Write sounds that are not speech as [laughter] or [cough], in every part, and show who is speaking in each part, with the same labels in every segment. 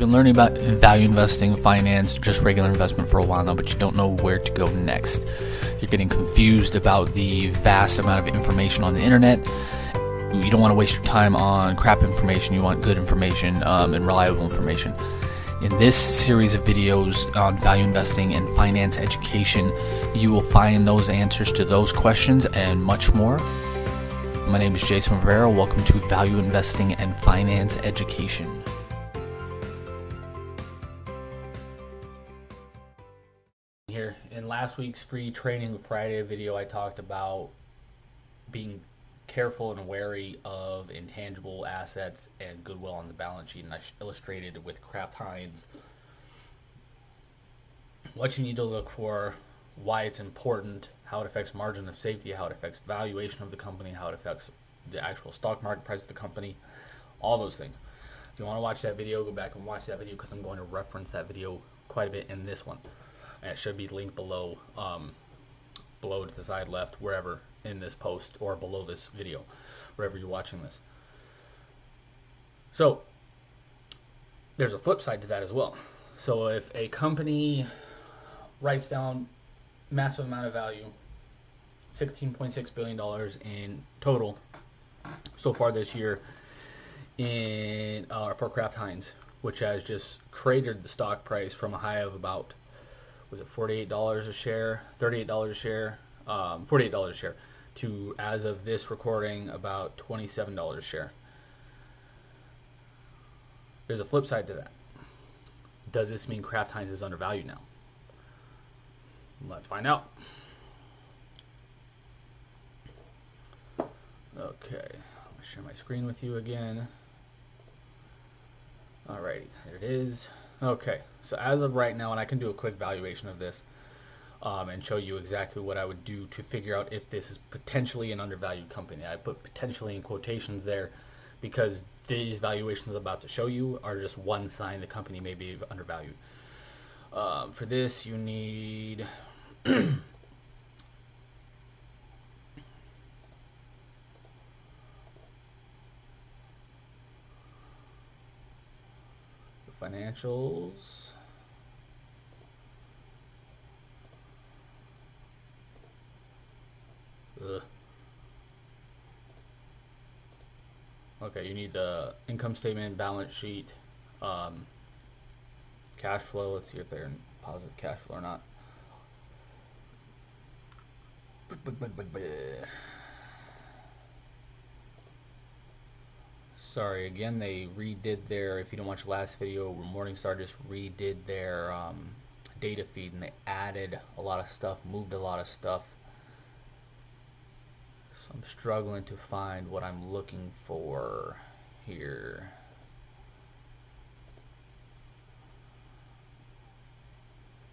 Speaker 1: been learning about value investing, finance, just regular investment for a while now, but you don't know where to go next. You're getting confused about the vast amount of information on the internet. You don't want to waste your time on crap information. You want good information um, and reliable information. In this series of videos on value investing and finance education, you will find those answers to those questions and much more. My name is Jason Rivera. Welcome to Value Investing and Finance Education. Last week's free training Friday video, I talked about being careful and wary of intangible assets and goodwill on the balance sheet, and I illustrated with Kraft Heinz what you need to look for, why it's important, how it affects margin of safety, how it affects valuation of the company, how it affects the actual stock market price of the company, all those things. If you want to watch that video, go back and watch that video because I'm going to reference that video quite a bit in this one it should be linked below um, below to the side left wherever in this post or below this video wherever you're watching this. So there's a flip side to that as well. So if a company writes down massive amount of value 16.6 billion dollars in total so far this year in uh, for Kraft Heinz which has just cratered the stock price from a high of about was it $48 a share, $38 a share, um, $48 a share, to as of this recording about $27 a share. There's a flip side to that. Does this mean Kraft Heinz is undervalued now? Let's find out. Okay, I'll share my screen with you again. Alrighty, there it is. Okay, so as of right now, and I can do a quick valuation of this um, and show you exactly what I would do to figure out if this is potentially an undervalued company. I put potentially in quotations there because these valuations I'm about to show you are just one sign the company may be undervalued. Um, for this, you need [clears throat] financials. Okay, you need the income statement, balance sheet, um, cash flow. Let's see if they're in positive cash flow or not. Sorry again they redid their if you don't watch the last video Morningstar just redid their um, data feed and they added a lot of stuff moved a lot of stuff. So I'm struggling to find what I'm looking for here.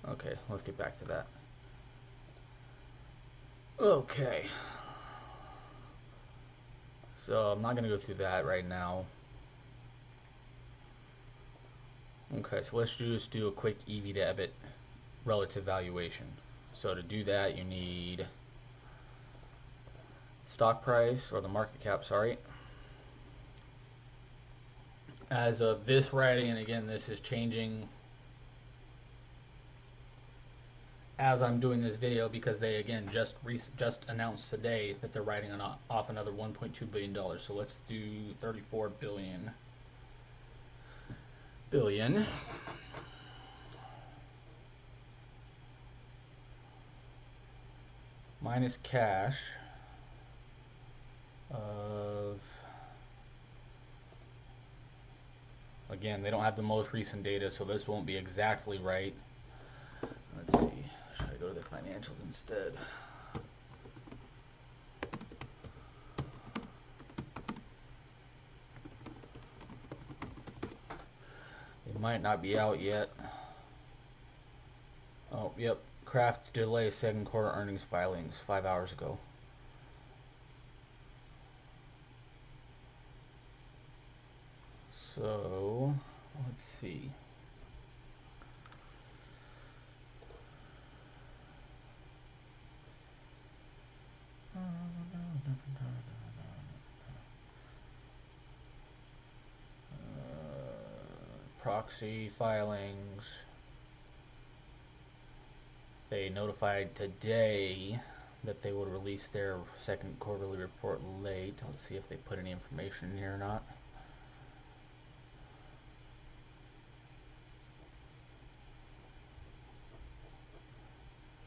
Speaker 1: Okay let's get back to that. Okay so I'm not going to go through that right now. Okay, so let's just do a quick EV to EBIT relative valuation. So to do that, you need stock price, or the market cap, sorry. As of this writing, and again, this is changing as I'm doing this video because they again just just announced today that they're writing an, off another 1.2 billion dollars. So let's do 34 billion. Billion. Minus cash of again they don't have the most recent data so this won't be exactly right go to the financials instead. It might not be out yet. Oh, yep. Kraft delay second quarter earnings filings five hours ago. So, let's see. Proxy filings. They notified today that they would release their second quarterly report late. Let's see if they put any information in here or not.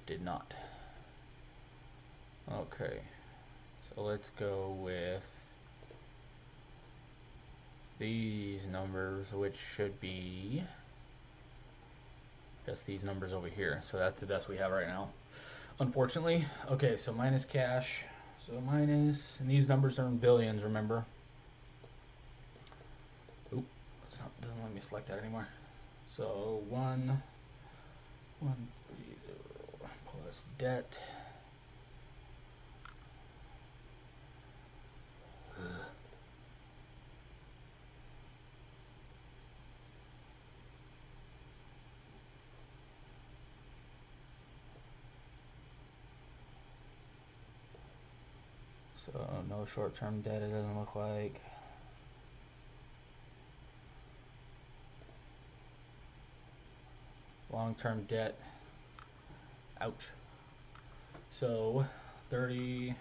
Speaker 1: Did not. Okay, so let's go with these numbers, which should be just these numbers over here. So that's the best we have right now. Unfortunately. Okay, so minus cash. So minus, and these numbers are in billions, remember? Oop, not, doesn't let me select that anymore. So one, one, three, zero, plus debt. So no short-term debt it doesn't look like. Long-term debt. Ouch. So 30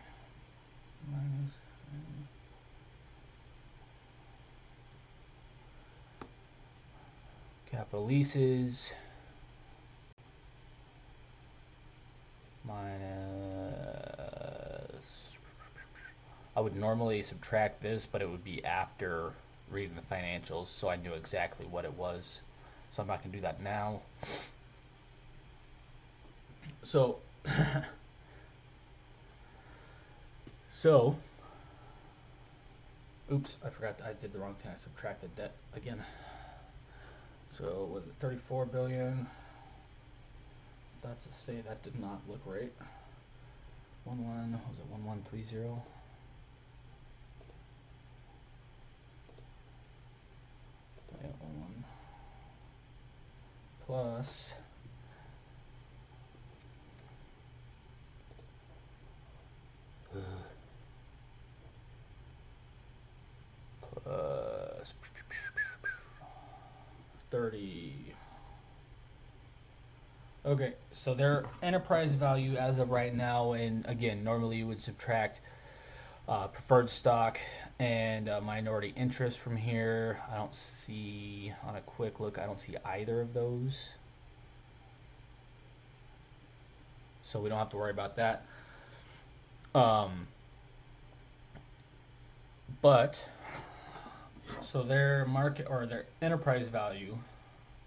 Speaker 1: minus capital leases minus I would normally subtract this but it would be after reading the financials so I knew exactly what it was. So I'm not going to do that now. So [laughs] so oops I forgot I did the wrong thing I subtracted debt again. So was it 34 billion? That's to say that did not look right. One one was it one one three zero yeah, one one plus plus 30 okay so their enterprise value as of right now and again normally you would subtract uh, preferred stock and uh, minority interest from here. I don't see on a quick look I don't see either of those. So we don't have to worry about that. Um, but so their market or their enterprise value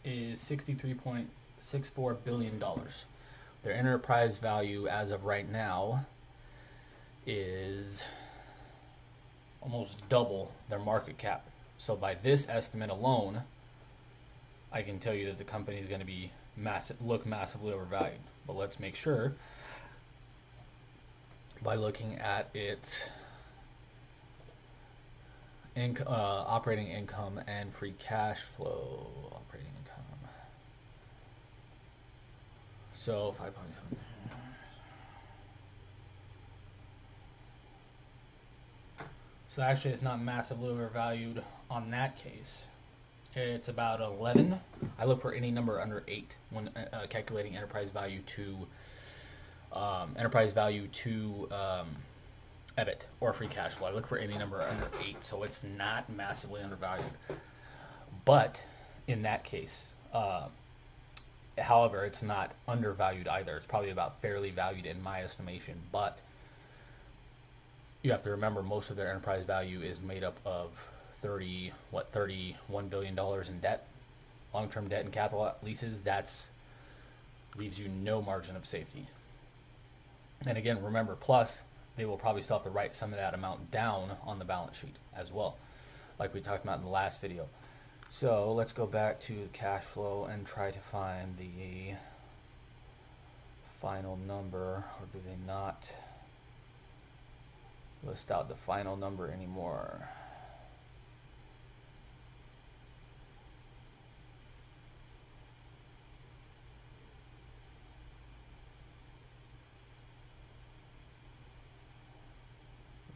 Speaker 1: is 63.64 billion dollars. Their enterprise value as of right now is almost double their market cap. So by this estimate alone, I can tell you that the company is going to be massive, look massively overvalued. But let's make sure by looking at its uh, operating income and free cash flow. Operating income. So 5.7. So actually it's not massively overvalued on that case. It's about 11. I look for any number under 8 when uh, uh calculating enterprise value to um, enterprise value to um, EBIT or free cash flow. I look for any number under 8, so it's not massively undervalued. But in that case, uh, however, it's not undervalued either. It's probably about fairly valued in my estimation, but you have to remember most of their enterprise value is made up of 30, what, 31 billion dollars in debt, long-term debt and capital leases. That's leaves you no margin of safety. And again, remember, plus they will probably still have to write some of that amount down on the balance sheet as well, like we talked about in the last video. So let's go back to cash flow and try to find the final number, or do they not list out the final number anymore?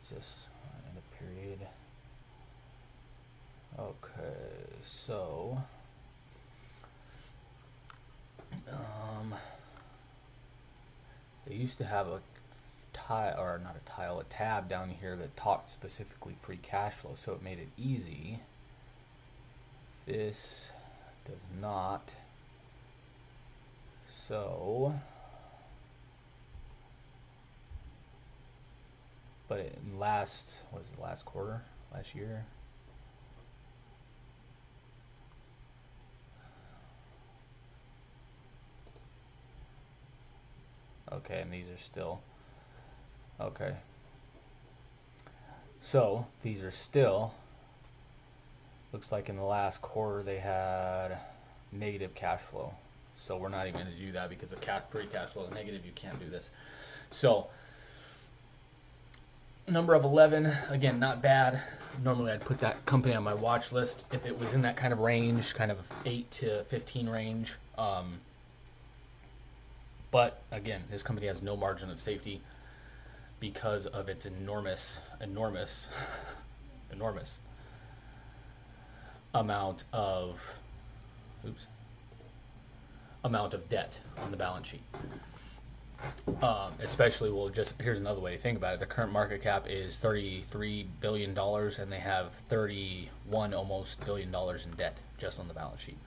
Speaker 1: just in a period. Okay, so Um, they used to have a tile, or not a tile, a tab down here that talked specifically free cash flow, so it made it easy. This does not. So, but in last, is it, last quarter, last year? Okay, and these are still, okay. So, these are still, looks like in the last quarter they had negative cash flow. So we're not even going to do that because the cash free cash flow is negative. You can't do this. So number of 11, again, not bad. Normally I'd put that company on my watch list if it was in that kind of range, kind of 8 to 15 range. Um, but again, this company has no margin of safety because of its enormous, enormous, [laughs] enormous amount of, oops, amount of debt on the balance sheet. Um, especially, well, just here's another way to think about it. The current market cap is 33 billion dollars, and they have 31 almost billion dollars in debt just on the balance sheet.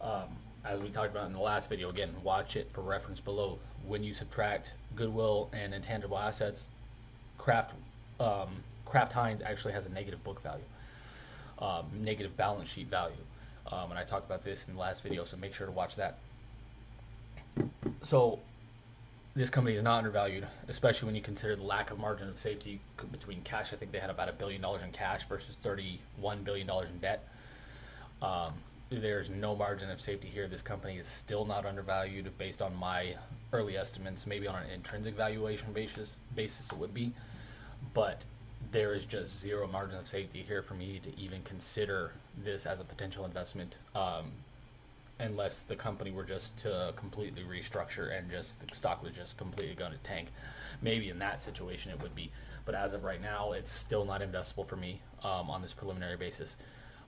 Speaker 1: Um, as we talked about in the last video, again, watch it for reference below. When you subtract goodwill and intangible assets, Kraft um, Kraft Heinz actually has a negative book value, um, negative balance sheet value. Um, and I talked about this in the last video, so make sure to watch that. So this company is not undervalued, especially when you consider the lack of margin of safety between cash. I think they had about a billion dollars in cash versus $31 billion in debt. Um, there's no margin of safety here. This company is still not undervalued based on my early estimates. Maybe on an intrinsic valuation basis, basis it would be, but there is just zero margin of safety here for me to even consider this as a potential investment. Um, unless the company were just to completely restructure and just the stock was just completely going to tank. Maybe in that situation it would be, but as of right now, it's still not investable for me um, on this preliminary basis.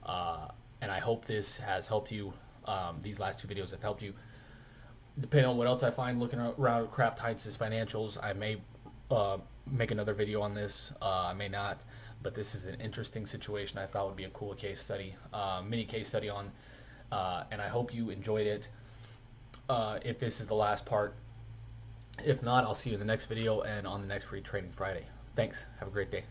Speaker 1: Uh, and I hope this has helped you. Um, these last two videos have helped you. Depending on what else I find looking around Kraft Heinz's financials, I may uh, make another video on this. Uh, I may not, but this is an interesting situation. I thought would be a cool case study, uh, mini case study on uh, and I hope you enjoyed it. Uh, if this is the last part. If not, I'll see you in the next video and on the next Free Trading Friday. Thanks. Have a great day.